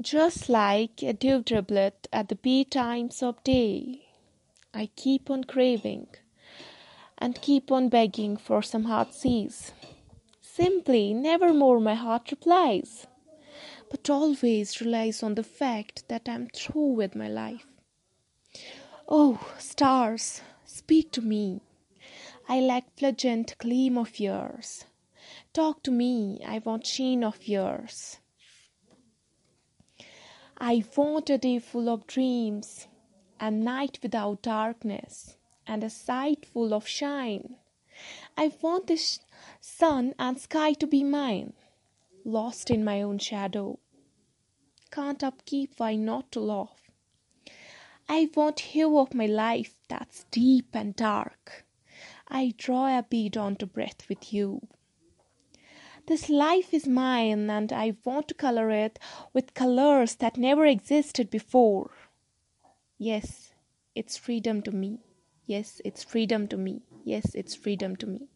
Just like a dewdroblet at the bee times of day, I keep on craving and keep on begging for some heart seas. Simply nevermore my heart replies, but always relies on the fact that I'm through with my life. Oh, stars, speak to me. I lack pleasant gleam of yours. Talk to me, I want sheen of yours. I want a day full of dreams, a night without darkness, and a sight full of shine. I want the sun and sky to be mine, lost in my own shadow. Can't upkeep, why not to laugh? I want hue of my life that's deep and dark. I draw a bead onto breath with you. This life is mine, and I want to color it with colors that never existed before. Yes, it's freedom to me. Yes, it's freedom to me. Yes, it's freedom to me.